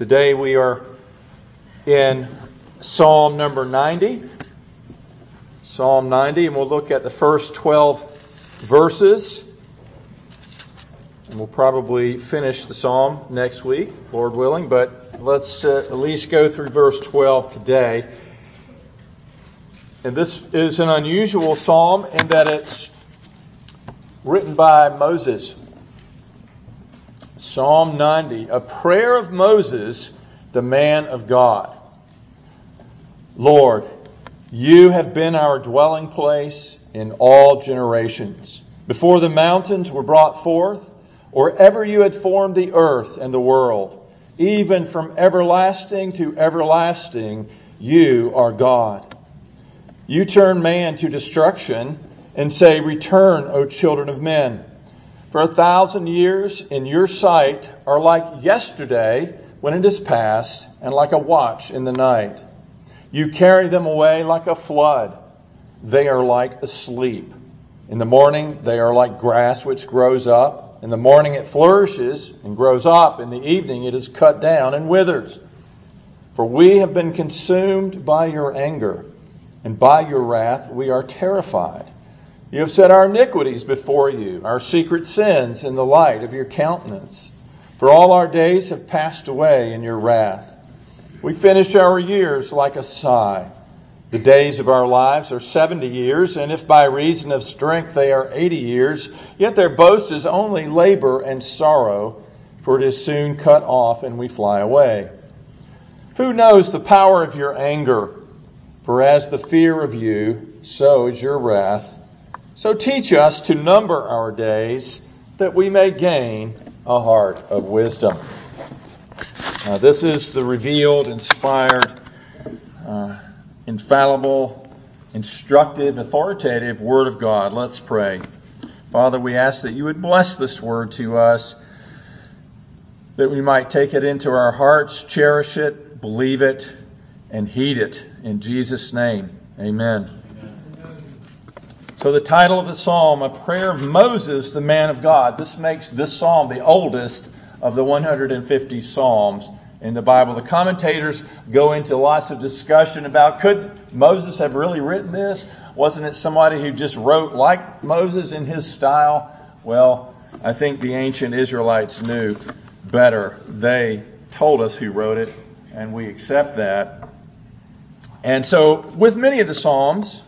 Today we are in Psalm number 90. Psalm 90, and we'll look at the first 12 verses. And we'll probably finish the psalm next week, Lord willing, but let's uh, at least go through verse 12 today. And this is an unusual psalm in that it's written by Moses. Psalm 90, a prayer of Moses, the man of God. Lord, you have been our dwelling place in all generations. Before the mountains were brought forth, or ever you had formed the earth and the world, even from everlasting to everlasting, you are God. You turn man to destruction and say, Return, O children of men. For a thousand years in your sight are like yesterday when it is past, and like a watch in the night. You carry them away like a flood. They are like asleep. In the morning, they are like grass which grows up. In the morning, it flourishes and grows up. In the evening, it is cut down and withers. For we have been consumed by your anger, and by your wrath we are terrified. You have set our iniquities before you, our secret sins in the light of your countenance. For all our days have passed away in your wrath. We finish our years like a sigh. The days of our lives are 70 years, and if by reason of strength they are 80 years, yet their boast is only labor and sorrow, for it is soon cut off and we fly away. Who knows the power of your anger? For as the fear of you, so is your wrath. So teach us to number our days that we may gain a heart of wisdom. Uh, this is the revealed, inspired, uh, infallible, instructive, authoritative Word of God. Let's pray. Father, we ask that you would bless this Word to us, that we might take it into our hearts, cherish it, believe it, and heed it. In Jesus' name, amen. So the title of the psalm, a prayer of Moses, the man of God. This makes this psalm the oldest of the 150 psalms in the Bible. The commentators go into lots of discussion about could Moses have really written this? Wasn't it somebody who just wrote like Moses in his style? Well, I think the ancient Israelites knew better. They told us who wrote it, and we accept that. And so, with many of the Psalms,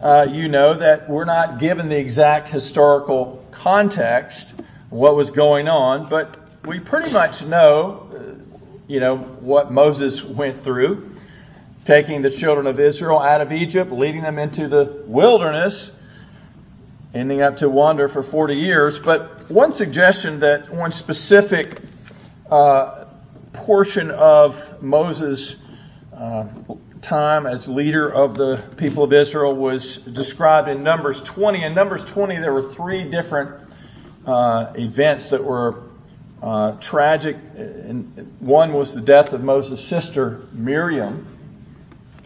uh, you know that we're not given the exact historical context, what was going on, but we pretty much know, uh, you know, what Moses went through, taking the children of Israel out of Egypt, leading them into the wilderness, ending up to wander for 40 years. But one suggestion that one specific uh, portion of Moses' uh, time as leader of the people of Israel was described in Numbers 20. In Numbers 20, there were three different uh, events that were uh, tragic. And one was the death of Moses' sister Miriam.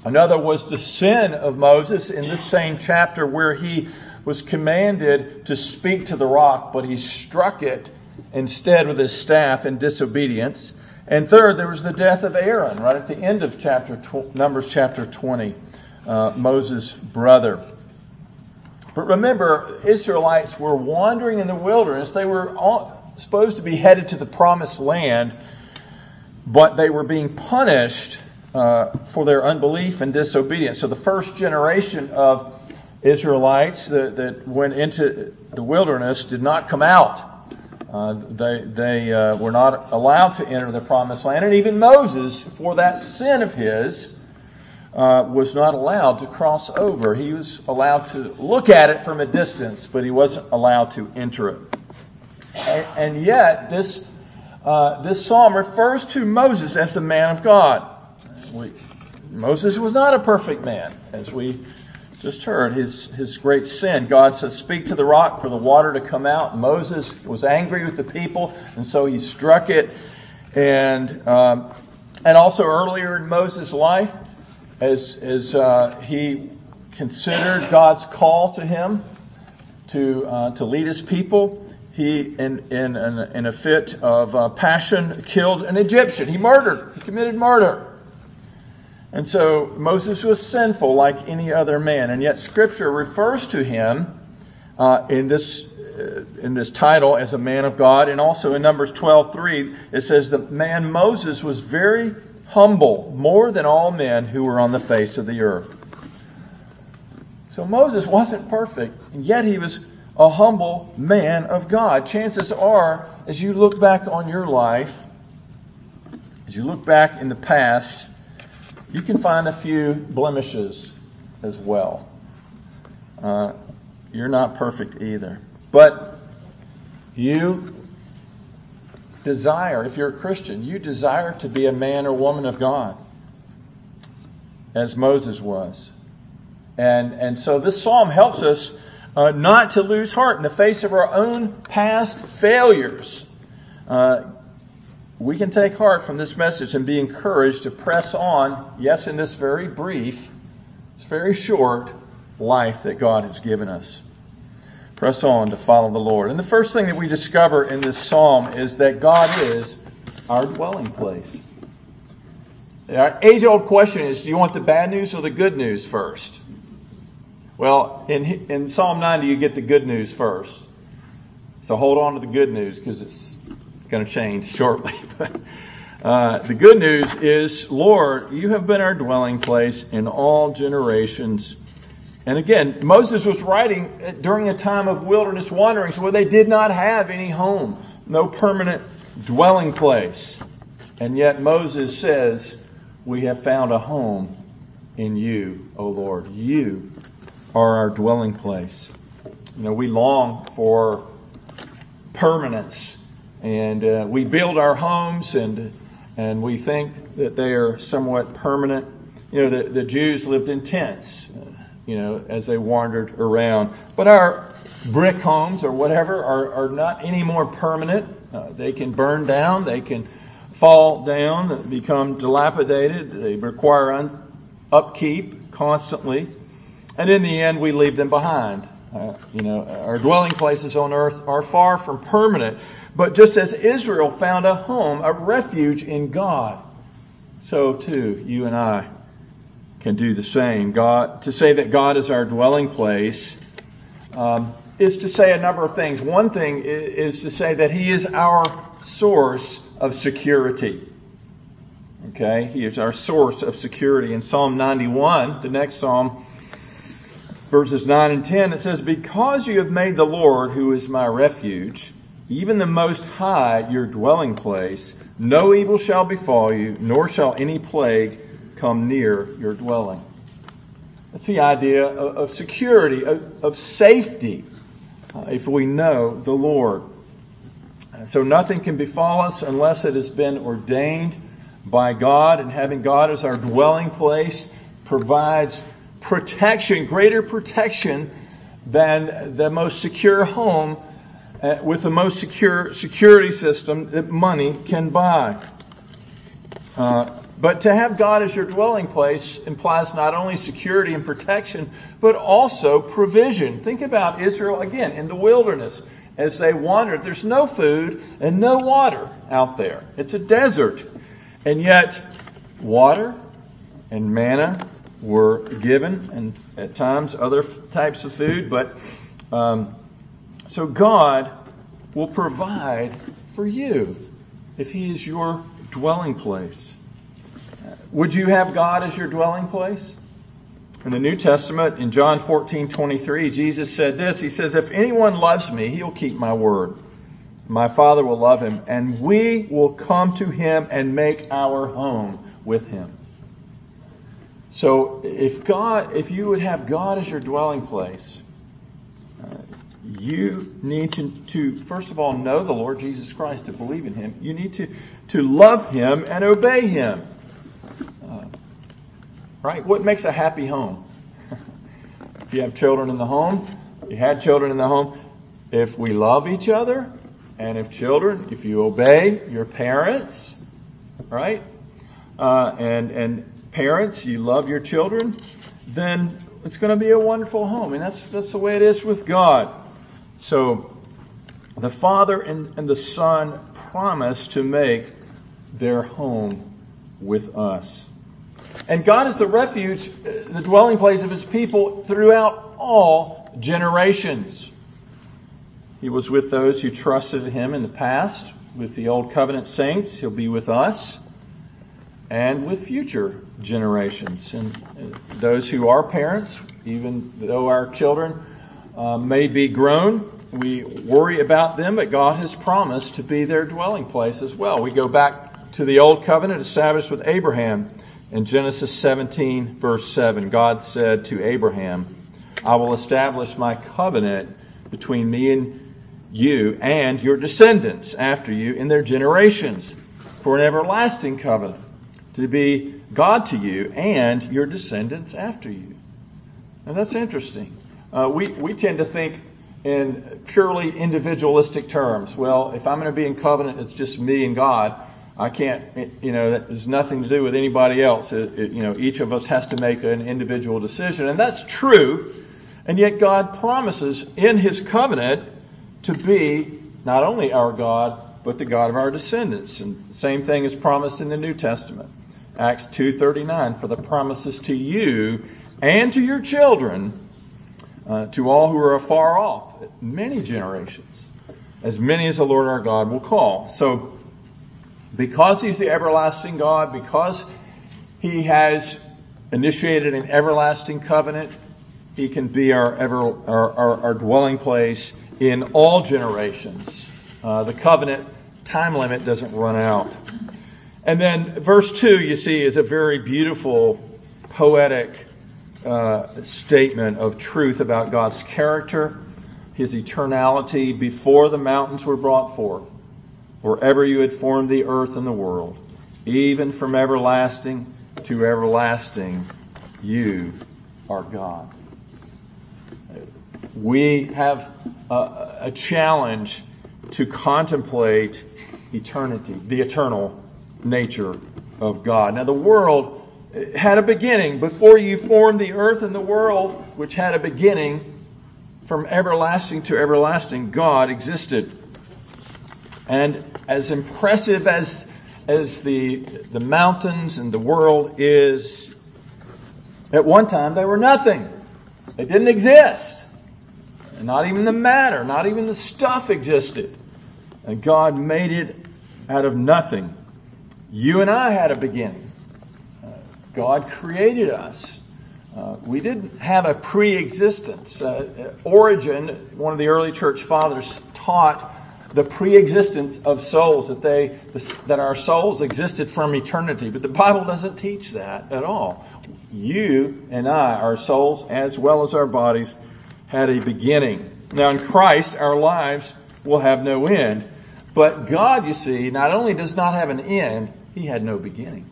Another was the sin of Moses in this same chapter where he was commanded to speak to the rock, but he struck it instead with his staff in disobedience. And third, there was the death of Aaron right at the end of chapter tw- Numbers chapter 20, uh, Moses' brother. But remember, Israelites were wandering in the wilderness. They were all, supposed to be headed to the promised land, but they were being punished uh, for their unbelief and disobedience. So the first generation of Israelites that, that went into the wilderness did not come out uh, they they uh, were not allowed to enter the promised land, and even Moses, for that sin of his, uh, was not allowed to cross over. He was allowed to look at it from a distance, but he wasn't allowed to enter it. And, and yet, this uh, this psalm refers to Moses as the man of God. We, Moses was not a perfect man, as we just heard his, his great sin. God says, Speak to the rock for the water to come out. Moses was angry with the people, and so he struck it. And, um, and also earlier in Moses' life, as, as uh, he considered God's call to him to, uh, to lead his people, he, in, in, in a fit of uh, passion, killed an Egyptian. He murdered. He committed murder. And so Moses was sinful like any other man, and yet Scripture refers to him uh, in this uh, in this title as a man of God, and also in Numbers 12:3 it says the man Moses was very humble, more than all men who were on the face of the earth. So Moses wasn't perfect, and yet he was a humble man of God. Chances are, as you look back on your life, as you look back in the past, you can find a few blemishes as well. Uh, you're not perfect either. But you desire, if you're a Christian, you desire to be a man or woman of God, as Moses was. And, and so this psalm helps us uh, not to lose heart in the face of our own past failures. Uh, we can take heart from this message and be encouraged to press on, yes, in this very brief, this very short life that God has given us. Press on to follow the Lord. And the first thing that we discover in this psalm is that God is our dwelling place. Our age old question is do you want the bad news or the good news first? Well, in, in Psalm 90, you get the good news first. So hold on to the good news because it's going to change shortly. uh, the good news is, Lord, you have been our dwelling place in all generations. And again, Moses was writing during a time of wilderness wanderings where they did not have any home, no permanent dwelling place. And yet Moses says, We have found a home in you, O Lord. You are our dwelling place. You know, we long for permanence, and uh, we build our homes, and and we think that they are somewhat permanent. You know, the, the Jews lived in tents, uh, you know, as they wandered around. But our brick homes or whatever are, are not any more permanent. Uh, they can burn down, they can fall down, become dilapidated, they require un- upkeep constantly. And in the end, we leave them behind. Uh, you know, our dwelling places on earth are far from permanent. But just as Israel found a home, a refuge in God, so too you and I can do the same. God, to say that God is our dwelling place um, is to say a number of things. One thing is, is to say that He is our source of security. Okay, He is our source of security. In Psalm 91, the next psalm, verses 9 and 10, it says, Because you have made the Lord, who is my refuge, even the Most High your dwelling place, no evil shall befall you, nor shall any plague come near your dwelling. That's the idea of, of security, of, of safety, uh, if we know the Lord. So nothing can befall us unless it has been ordained by God, and having God as our dwelling place provides protection, greater protection than the most secure home uh, with the most secure security system that money can buy. Uh, but to have God as your dwelling place implies not only security and protection, but also provision. Think about Israel again in the wilderness as they wandered. There's no food and no water out there. It's a desert. And yet, water and manna were given, and at times other types of food. But um, so God will provide for you if He is your dwelling place. Would you have God as your dwelling place? In the New Testament, in John 14, 23, Jesus said this. He says, If anyone loves me, he'll keep my word. My Father will love him, and we will come to him and make our home with him. So if God, if you would have God as your dwelling place, you need to, to, first of all, know the Lord Jesus Christ, to believe in Him. You need to, to love Him and obey Him. Uh, right? What makes a happy home? if you have children in the home, you had children in the home, if we love each other, and if children, if you obey your parents, right? Uh, and, and parents, you love your children, then it's going to be a wonderful home. And that's, that's the way it is with God. So the Father and, and the Son promise to make their home with us. And God is the refuge, the dwelling place of His people throughout all generations. He was with those who trusted Him in the past, with the Old Covenant saints. He'll be with us and with future generations. And those who are parents, even though our children uh, may be grown, we worry about them, but God has promised to be their dwelling place as well. We go back to the Old Covenant established with Abraham in Genesis 17, verse 7. God said to Abraham, I will establish my covenant between me and you and your descendants after you in their generations for an everlasting covenant to be God to you and your descendants after you. Now that's interesting. Uh, we, we tend to think in purely individualistic terms. Well, if I'm going to be in covenant, it's just me and God. I can't, you know, that has nothing to do with anybody else. It, it, you know, each of us has to make an individual decision. And that's true. And yet God promises in His covenant to be not only our God, but the God of our descendants. And the same thing is promised in the New Testament. Acts 2.39, for the promises to you and to your children, uh, to all who are afar off, many generations, as many as the Lord our God will call. So, because He's the everlasting God, because He has initiated an everlasting covenant, He can be our, ever, our, our, our dwelling place in all generations. Uh, the covenant time limit doesn't run out. And then verse 2, you see, is a very beautiful, poetic uh, statement of truth about God's character, His eternality before the mountains were brought forth, wherever you had formed the earth and the world, even from everlasting to everlasting, you are God. We have a, a challenge to contemplate eternity, the eternal nature of God. Now, the world had a beginning. Before you formed the earth and the world, which had a beginning, from everlasting to everlasting, God existed. And as impressive as, as the, the mountains and the world is, at one time they were nothing. They didn't exist. Not even the matter, not even the stuff existed. And God made it out of nothing. You and I had a beginning. God created us. Uh, we didn't have a pre-existence. Uh, Origen, one of the early church fathers, taught the pre-existence of souls that they that our souls existed from eternity. But the Bible doesn't teach that at all. You and I, our souls as well as our bodies, had a beginning. Now in Christ, our lives will have no end. But God, you see, not only does not have an end, he had no beginning.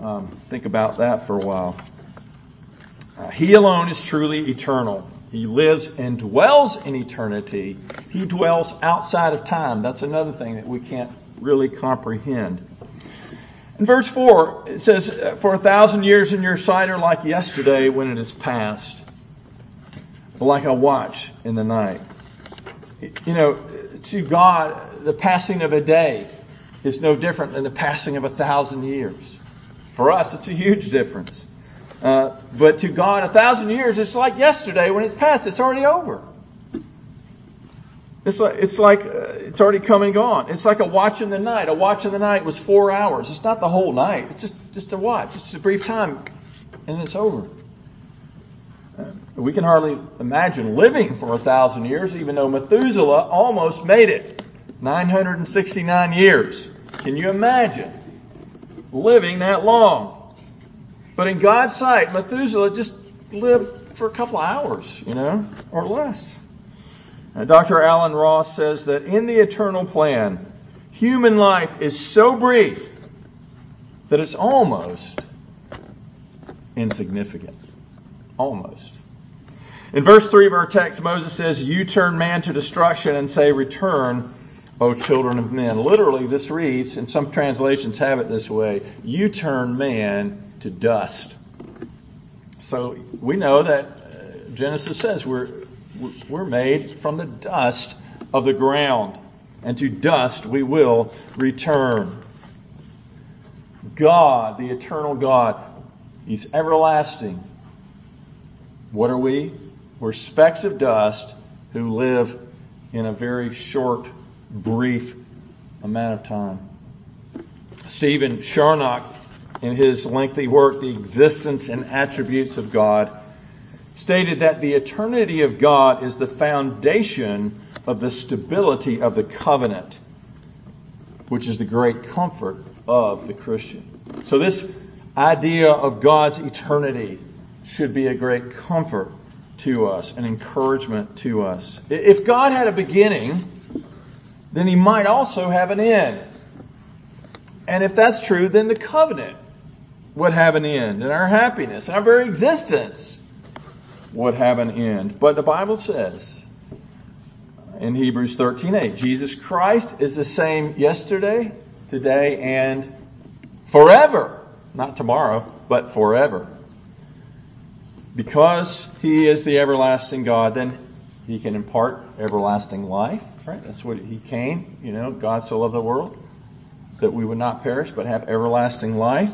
Um, think about that for a while. Uh, he alone is truly eternal. He lives and dwells in eternity. He dwells outside of time. That's another thing that we can't really comprehend. In verse 4, it says, For a thousand years in your sight are like yesterday when it is past, like a watch in the night. You know, to God, the passing of a day is no different than the passing of a thousand years. For us, it's a huge difference. Uh, but to God, a thousand years, it's like yesterday when it's past. It's already over. It's like, it's like uh, it's already come and gone. It's like a watch in the night. A watch in the night was four hours. It's not the whole night. It's just, just a watch. It's a brief time, and it's over. Uh, we can hardly imagine living for a thousand years, even though Methuselah almost made it. 969 years. Can you imagine living that long? But in God's sight, Methuselah just lived for a couple of hours, you know, or less. Now, Dr. Alan Ross says that in the eternal plan, human life is so brief that it's almost insignificant. Almost. In verse 3 of our text, Moses says, You turn man to destruction and say, Return O children of men. Literally, this reads, and some translations have it this way you turn man to dust. So we know that uh, Genesis says we're, we're made from the dust of the ground, and to dust we will return. God, the eternal God, He's everlasting. What are we? We're specks of dust who live in a very short, brief amount of time. Stephen Charnock, in his lengthy work, The Existence and Attributes of God, stated that the eternity of God is the foundation of the stability of the covenant, which is the great comfort of the Christian. So, this idea of God's eternity should be a great comfort to us, an encouragement to us. If God had a beginning, then He might also have an end. And if that's true, then the covenant would have an end, and our happiness, and our very existence would have an end. But the Bible says in Hebrews 13:8, Jesus Christ is the same yesterday, today, and forever. Not tomorrow, but forever. Because he is the everlasting God, then he can impart everlasting life, right? That's what he came, you know, God so loved the world that we would not perish but have everlasting life.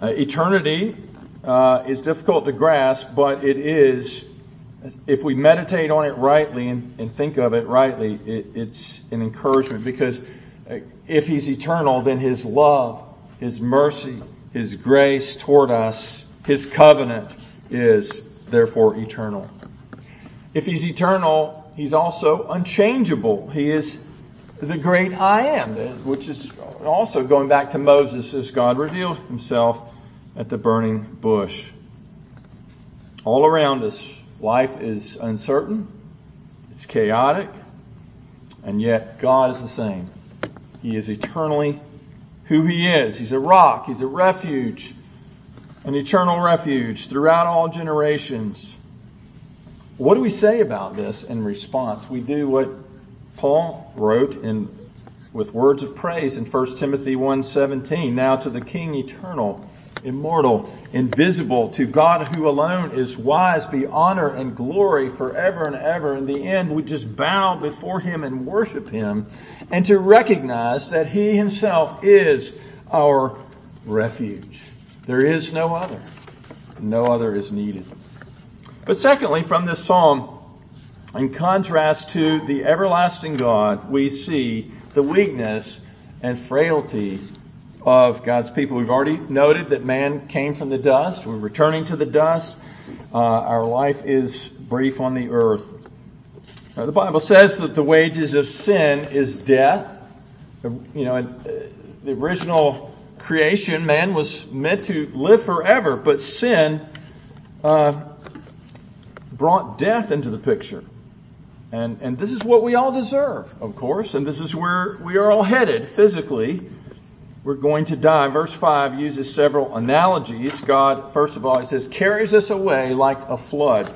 Uh, eternity uh, is difficult to grasp, but it is, if we meditate on it rightly and, and think of it rightly, it, it's an encouragement because uh, if He's eternal, then His love, His mercy, His grace toward us, His covenant is therefore eternal. If He's eternal, He's also unchangeable. He is the great I am, uh, which is also going back to Moses as God revealed himself at the burning bush. All around us, life is uncertain, it's chaotic, and yet God is the same. He is eternally who He is. He's a rock, He's a refuge, an eternal refuge throughout all generations. What do we say about this in response? We do what Paul wrote in with words of praise in 1 Timothy 1:17, now to the king eternal, immortal, invisible, to God who alone is wise be honor and glory forever and ever. In the end, we just bow before him and worship him and to recognize that he himself is our refuge. There is no other. No other is needed. But secondly, from this psalm, in contrast to the everlasting God, we see the weakness and frailty of God's people. We've already noted that man came from the dust. We're returning to the dust. Uh, our life is brief on the earth. Uh, the Bible says that the wages of sin is death. You know, uh, the original creation, man was meant to live forever, but sin uh, brought death into the picture. And, and this is what we all deserve, of course, and this is where we are all headed physically. We're going to die. Verse 5 uses several analogies. God, first of all, he says, carries us away like a flood.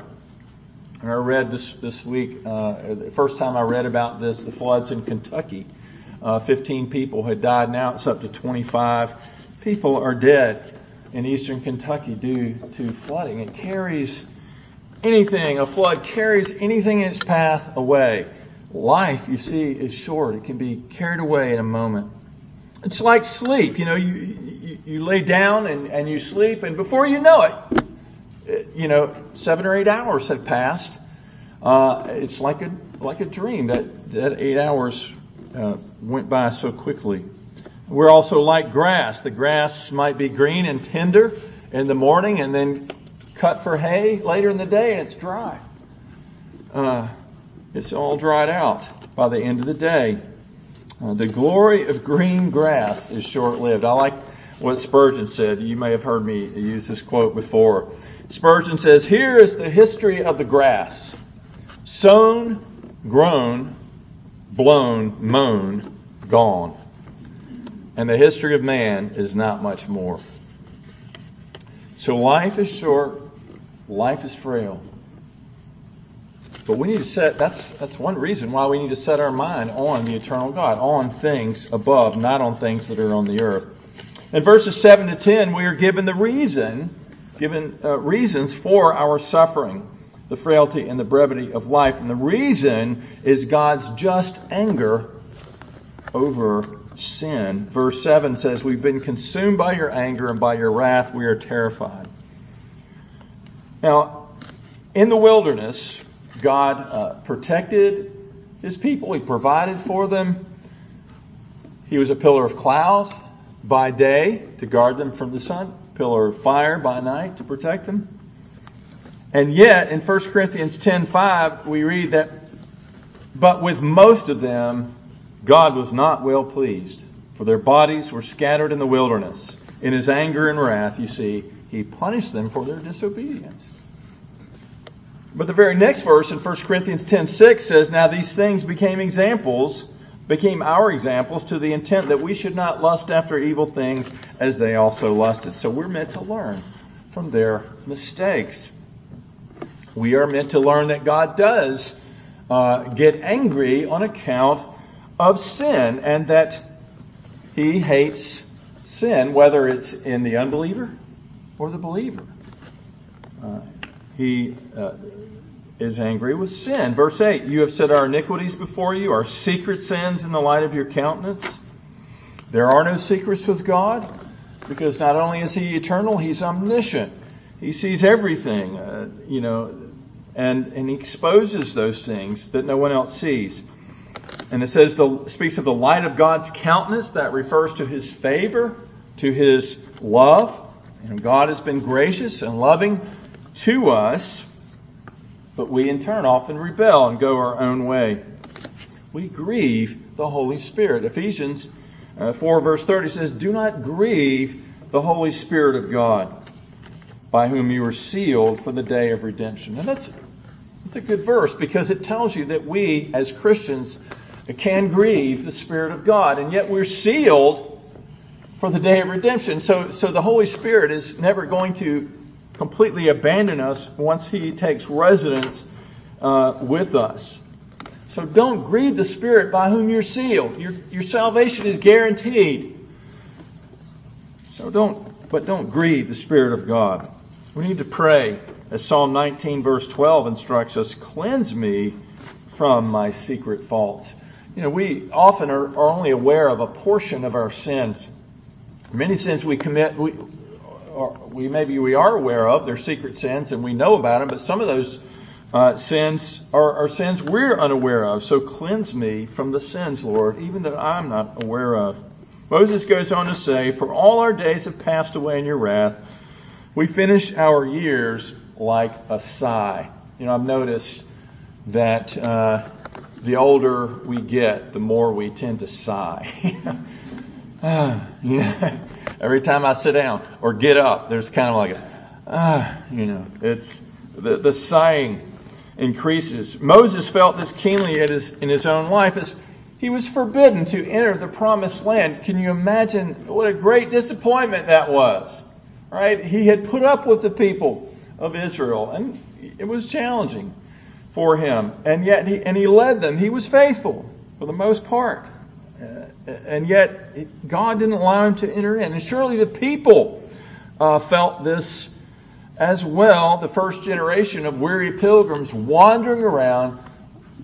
And I read this, this week, uh, the first time I read about this, the floods in Kentucky. Uh, 15 people had died. Now it's up to 25 people are dead in eastern Kentucky due to flooding. It carries anything, a flood carries anything in its path away. Life, you see, is short. It can be carried away in a moment. It's like sleep. You know, you, you, you lay down and, and you sleep, and before you know it, you know, seven or eight hours have passed. Uh, it's like a like a dream that that eight hours uh, went by so quickly. We're also like grass. The grass might be green and tender in the morning, and then cut for hay later in the day and it's dry. Uh, it's all dried out by the end of the day. Uh, the glory of green grass is short lived. I like what Spurgeon said. You may have heard me use this quote before. Spurgeon says, Here is the history of the grass sown, grown, blown, mown, gone. And the history of man is not much more. So life is short, Life is frail. But we need to set, that's, that's one reason why we need to set our mind on the eternal God, on things above, not on things that are on the earth. In verses 7 to 10, we are given the reason, given uh, reasons for our suffering. the frailty and the brevity of life. And the reason is God's just anger over sin. Verse 7 says, We've been consumed by your anger and by your wrath we are terrified. Now, in the wilderness, God uh, protected his people, he provided for them. He was a pillar of cloud by day to guard them from the sun, pillar of fire by night to protect them. And yet, in 1 Corinthians 10:5, we read that, but with most of them, God was not well pleased, for their bodies were scattered in the wilderness. In his anger and wrath, you see, he punished them for their disobedience. But the very next verse in 1 Corinthians 10:6 says, "Now these things became examples, became our examples to the intent that we should not lust after evil things as they also lusted." So we're meant to learn from their mistakes we are meant to learn that God does uh, get angry on account of sin and that he hates sin, whether it's in the unbeliever or the believer. Uh, he uh, is angry with sin. Verse 8 You have set our iniquities before you, our secret sins in the light of your countenance. There are no secrets with God because not only is he eternal, he's omniscient. He sees everything, uh, you know, and, and he exposes those things that no one else sees. And it says the speaks of the light of God's countenance that refers to his favor, to his love. And God has been gracious and loving to us, but we in turn often rebel and go our own way. We grieve the Holy Spirit. Ephesians uh, 4 verse 30 says, Do not grieve the Holy Spirit of God by whom you were sealed for the day of redemption. And that's, that's a good verse because it tells you that we as Christians can grieve the Spirit of God, and yet we're sealed for the day of redemption. So, so the Holy Spirit is never going to completely abandon us once He takes residence uh, with us. So don't grieve the Spirit by whom you're sealed. Your, your salvation is guaranteed. So don't, but don't grieve the Spirit of God. We need to pray, as Psalm 19, verse 12 instructs us cleanse me from my secret faults. You know, we often are, are only aware of a portion of our sins. Many sins we commit, we, we maybe we are aware of, they're secret sins and we know about them, but some of those uh, sins are, are sins we're unaware of. So cleanse me from the sins, Lord, even that I'm not aware of. Moses goes on to say, For all our days have passed away in your wrath. We finish our years like a sigh. You know, I've noticed that uh, the older we get, the more we tend to sigh. you know, every time I sit down or get up, there's kind of like a, uh, you know, it's the, the sighing increases. Moses felt this keenly his, in his own life as he was forbidden to enter the promised land. Can you imagine what a great disappointment that was? right? He had put up with the people of Israel, and it was challenging for him. And yet, he, and he led them. He was faithful for the most part. And yet, God didn't allow him to enter in. And surely the people uh, felt this as well. The first generation of weary pilgrims wandering around,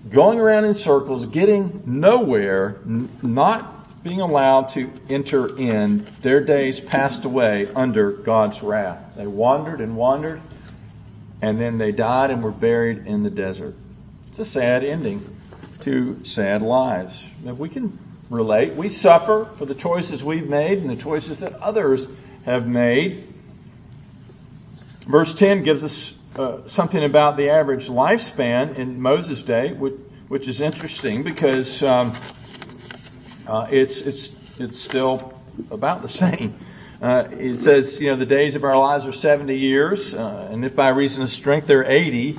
going around in circles, getting nowhere, n- not being allowed to enter in, their days passed away under God's wrath. They wandered and wandered, and then they died and were buried in the desert. It's a sad ending to sad lives. If we can relate, we suffer for the choices we've made and the choices that others have made. Verse 10 gives us uh, something about the average lifespan in Moses' day, which, which is interesting because um, uh, it's it's it's still about the same. Uh, it says, you know, the days of our lives are 70 years, uh, and if by reason of strength they're 80,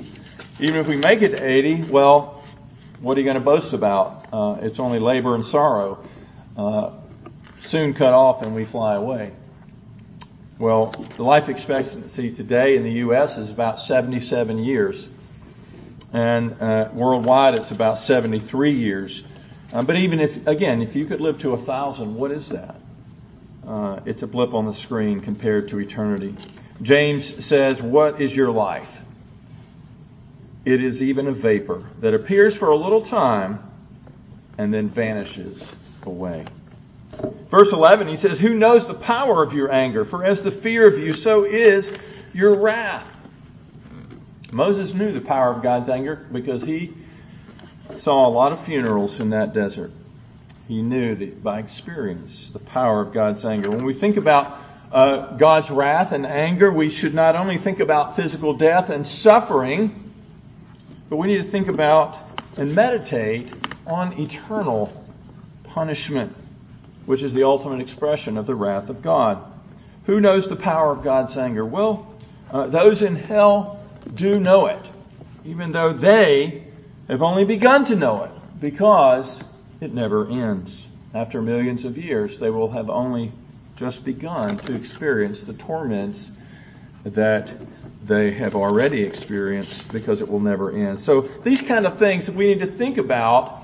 even if we make it to 80, well, what are you going to boast about? Uh, it's only labor and sorrow. Uh, soon cut off and we fly away. Well, the life expectancy today in the U.S. is about 77 years. And uh, worldwide, it's about 73 years. Uh, but even if, again, if you could live to a thousand, what is that? Uh, it's a blip on the screen compared to eternity. James says, What is your life? It is even a vapor that appears for a little time and then vanishes away. Verse 11, he says, Who knows the power of your anger? For as the fear of you, so is your wrath. Moses knew the power of God's anger because he saw a lot of funerals in that desert. He knew that by experience the power of God's anger. When we think about uh, God's wrath and anger, we should not only think about physical death and suffering, but we need to think about and meditate on eternal punishment, which is the ultimate expression of the wrath of God. Who knows the power of God's anger? Well, uh, those in hell do know it, even though they have only begun to know it, because it never ends. After millions of years, they will have only just begun to experience the torments that they have already experienced because it will never end. So these kind of things we need to think about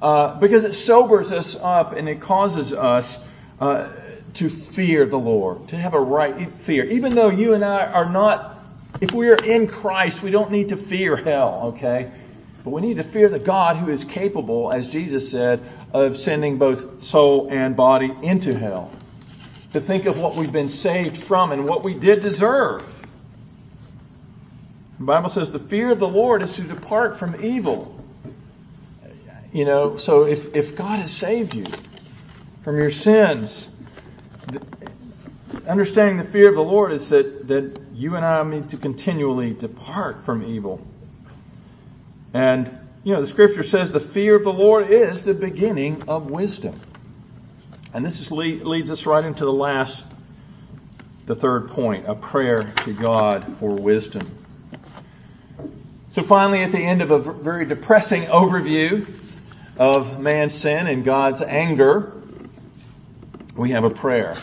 uh, because it sobers us up and it causes us uh, to fear the Lord, to have a right fear. Even though you and I are not, if we are in Christ, we don't need to fear hell, okay? But we need to fear the God who is capable, as Jesus said, of sending both soul and body into hell. To think of what we've been saved from and what we did deserve. The Bible says the fear of the Lord is to depart from evil. You know, so if, if God has saved you from your sins, understanding the fear of the Lord is that, that you and I need to continually depart from evil. And, you know, the scripture says the fear of the Lord is the beginning of wisdom. And this is, leads us right into the last, the third point, a prayer to God for wisdom. So finally, at the end of a very depressing overview of man's sin and God's anger, we have a prayer.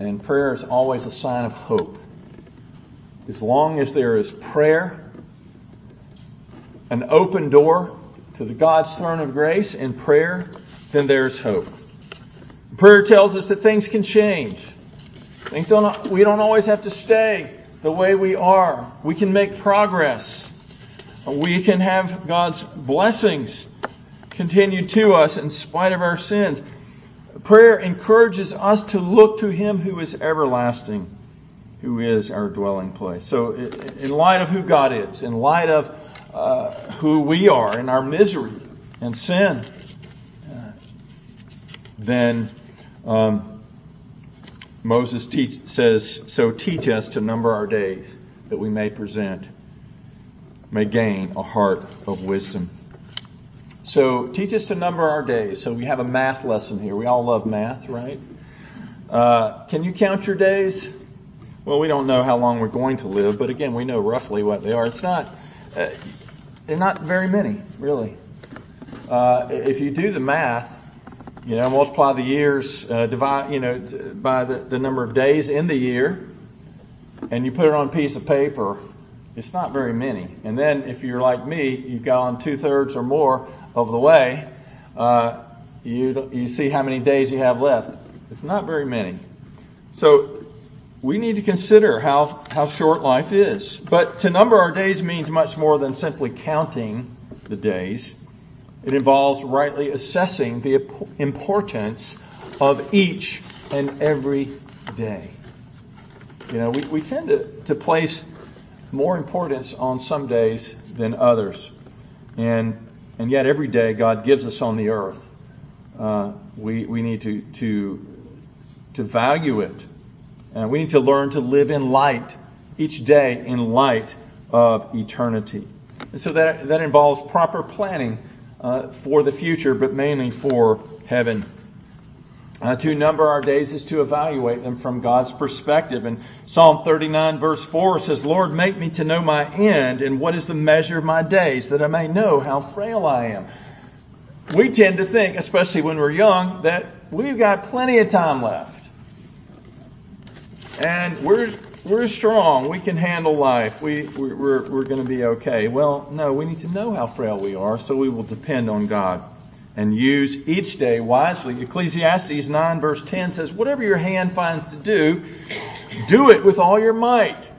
And prayer is always a sign of hope. As long as there is prayer, an open door to the God's throne of grace in prayer, then there's hope. Prayer tells us that things can change. Things don't, we don't always have to stay the way we are. We can make progress. We can have God's blessings continue to us in spite of our sins. Prayer encourages us to look to Him who is everlasting, who is our dwelling place. So, in light of who God is, in light of uh, who we are in our misery and sin, uh, then um, Moses teach, says, So teach us to number our days, that we may present, may gain a heart of wisdom. So teach us to number our days. So we have a math lesson here. We all love math, right? Uh, can you count your days? Well, we don't know how long we're going to live, but again, we know roughly what they are. It's not, uh, they're not very many, really. Uh, if you do the math, you know, multiply the years, uh, divide, you know, by the, the number of days in the year, and you put it on a piece of paper, it's not very many. And then if you're like me, you've gone two thirds or more of the way, uh, you, you see how many days you have left. It's not very many. So we need to consider how, how short life is. But to number our days means much more than simply counting the days. It involves rightly assessing the importance of each and every day. You know, we, we tend to, to place more importance on some days than others. And, and yet, every day God gives us on the earth, uh, we, we need to, to, to value it. And we need to learn to live in light, each day in light of eternity. And so that, that involves proper planning uh, for the future, but mainly for heaven. Uh, to number our days is to evaluate them from God's perspective. And Psalm 39 verse 4 says, Lord, make me to know my end and what is the measure of my days that I may know how frail I am. We tend to think, especially when we're young, that we've got plenty of time left. And we're we're strong. We can handle life. We, we're, we're going to be okay. Well, no, we need to know how frail we are, so we will depend on God and use each day wisely. Ecclesiastes 9 verse 10 says, whatever your hand finds to do, do it with all your might.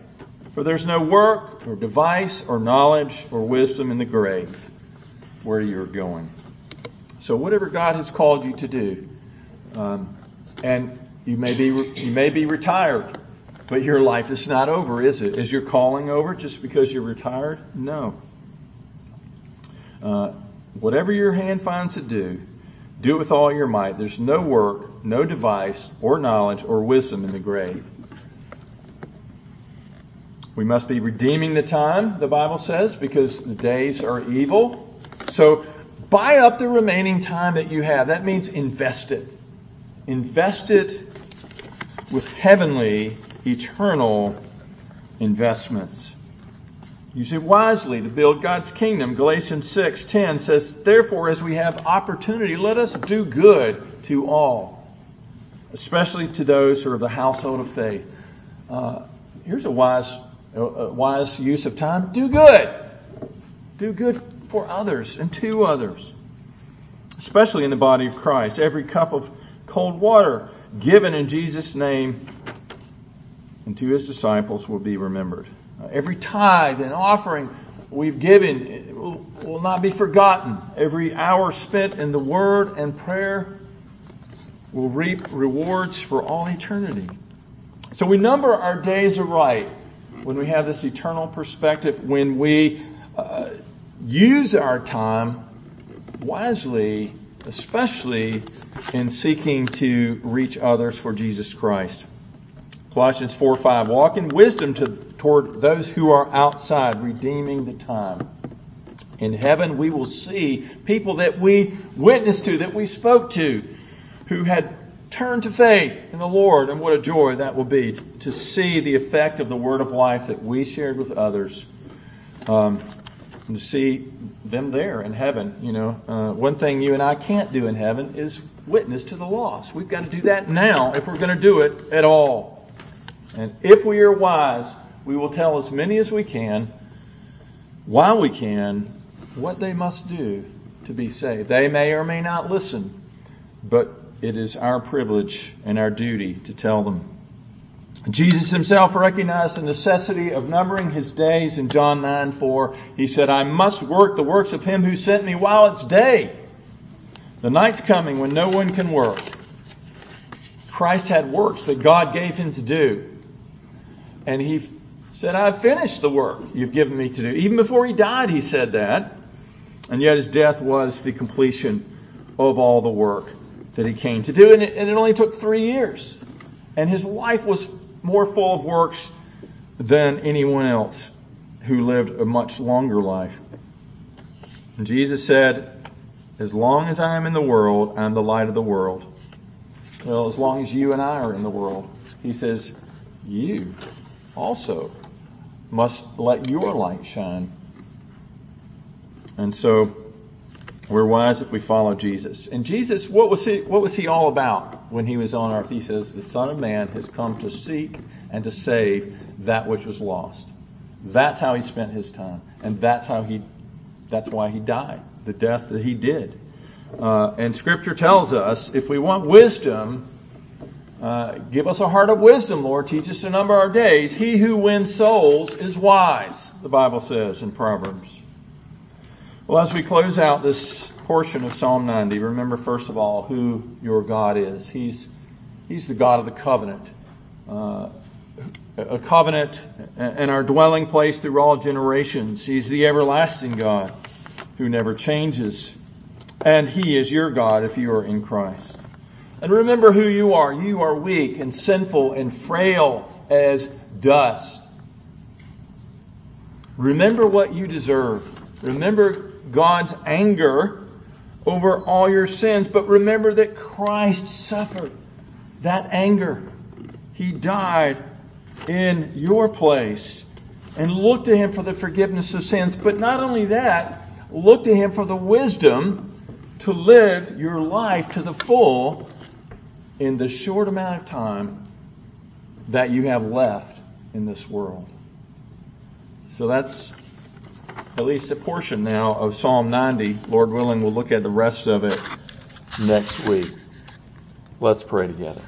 For there's no work or device, or knowledge, or wisdom in the grave where you're going. So whatever God has called you to do, um, and you may be you may be retired, but your life is not over, is it? Is your calling over just because you're retired? No. Uh, whatever your hand finds to do, do it with all your might. There's no work, no device, or knowledge, or wisdom in the grave. We must be redeeming the time, the Bible says, because the days are evil. So buy up the remaining time that you have. That means invest it. Invest it with heavenly, eternal investments. Use it wisely to build God's kingdom. Galatians 6:10 says, "Therefore as we have opportunity, let us do good to all, especially to those who are of the household of faith." Uh, here's a wise a wise use of time. Do good. Do good for others and to others, especially in the body of Christ. Every cup of cold water given in Jesus' name and to his disciples will be remembered. Every tithe and offering we've given will, will not be forgotten. Every hour spent in the Word and prayer will reap rewards for all eternity. So we number our days aright when we have this eternal perspective, when we uh, use our time wisely, especially in seeking to reach others for Jesus Christ. Colossians 4 5. Walk in wisdom to, toward those who are outside, redeeming the time. In heaven, we will see people that we witnessed to, that we spoke to, who had turned to faith in the Lord, and what a joy that will be to see the effect of the word of life that we shared with others, um, and to see them there in heaven. You know, uh, one thing you and I can't do in heaven is witness to the lost. We've got to do that now if we're going to do it at all. And if we are wise, we will tell as many as we can, while we can, what they must do to be saved. They may or may not listen, but it is our privilege and our duty to tell them. Jesus himself recognized the necessity of numbering his days in John 9 4. He said, I must work the works of him who sent me while it's day. The night's coming when no one can work. Christ had works that God gave him to do. And he said, I've finished the work you've given me to do. Even before he died, he said that. And yet his death was the completion of all the work that he came to do, and it, and it only took three years. And his life was more full of works than anyone else who lived a much longer life. And Jesus said, As long as I am in the world, I'm the light of the world. Well, as long as you and I are in the world, he says, You also must let your light shine. And so, we're wise if we follow Jesus. And Jesus, what was he, what was he all about when he was on earth? He says, the Son of Man has come to seek and to save that which was lost. That's how he spent his time. And that's how he, that's why he died, the death that he did. Uh, and scripture tells us if we want wisdom, uh, give us a heart of wisdom, Lord. Teach us to number our days. He who wins souls is wise, the Bible says in Proverbs. Well, as we close out this portion of Psalm 90, remember first of all who your God is. He's, he's the God of the covenant. Uh, a covenant and our dwelling place through all generations. He's the everlasting God who never changes. And He is your God if you are in Christ. And remember who you are. You are weak and sinful and frail as dust. Remember what you deserve. Remember God's anger over all your sins. But remember that Christ suffered that anger. He died in your place. And look to Him for the forgiveness of sins. But not only that, look to Him for the wisdom to live your life to the full in the short amount of time that you have left in this world. So that's at least a portion now of Psalm 90. Lord willing, we'll look at the rest of it next week. Let's pray together.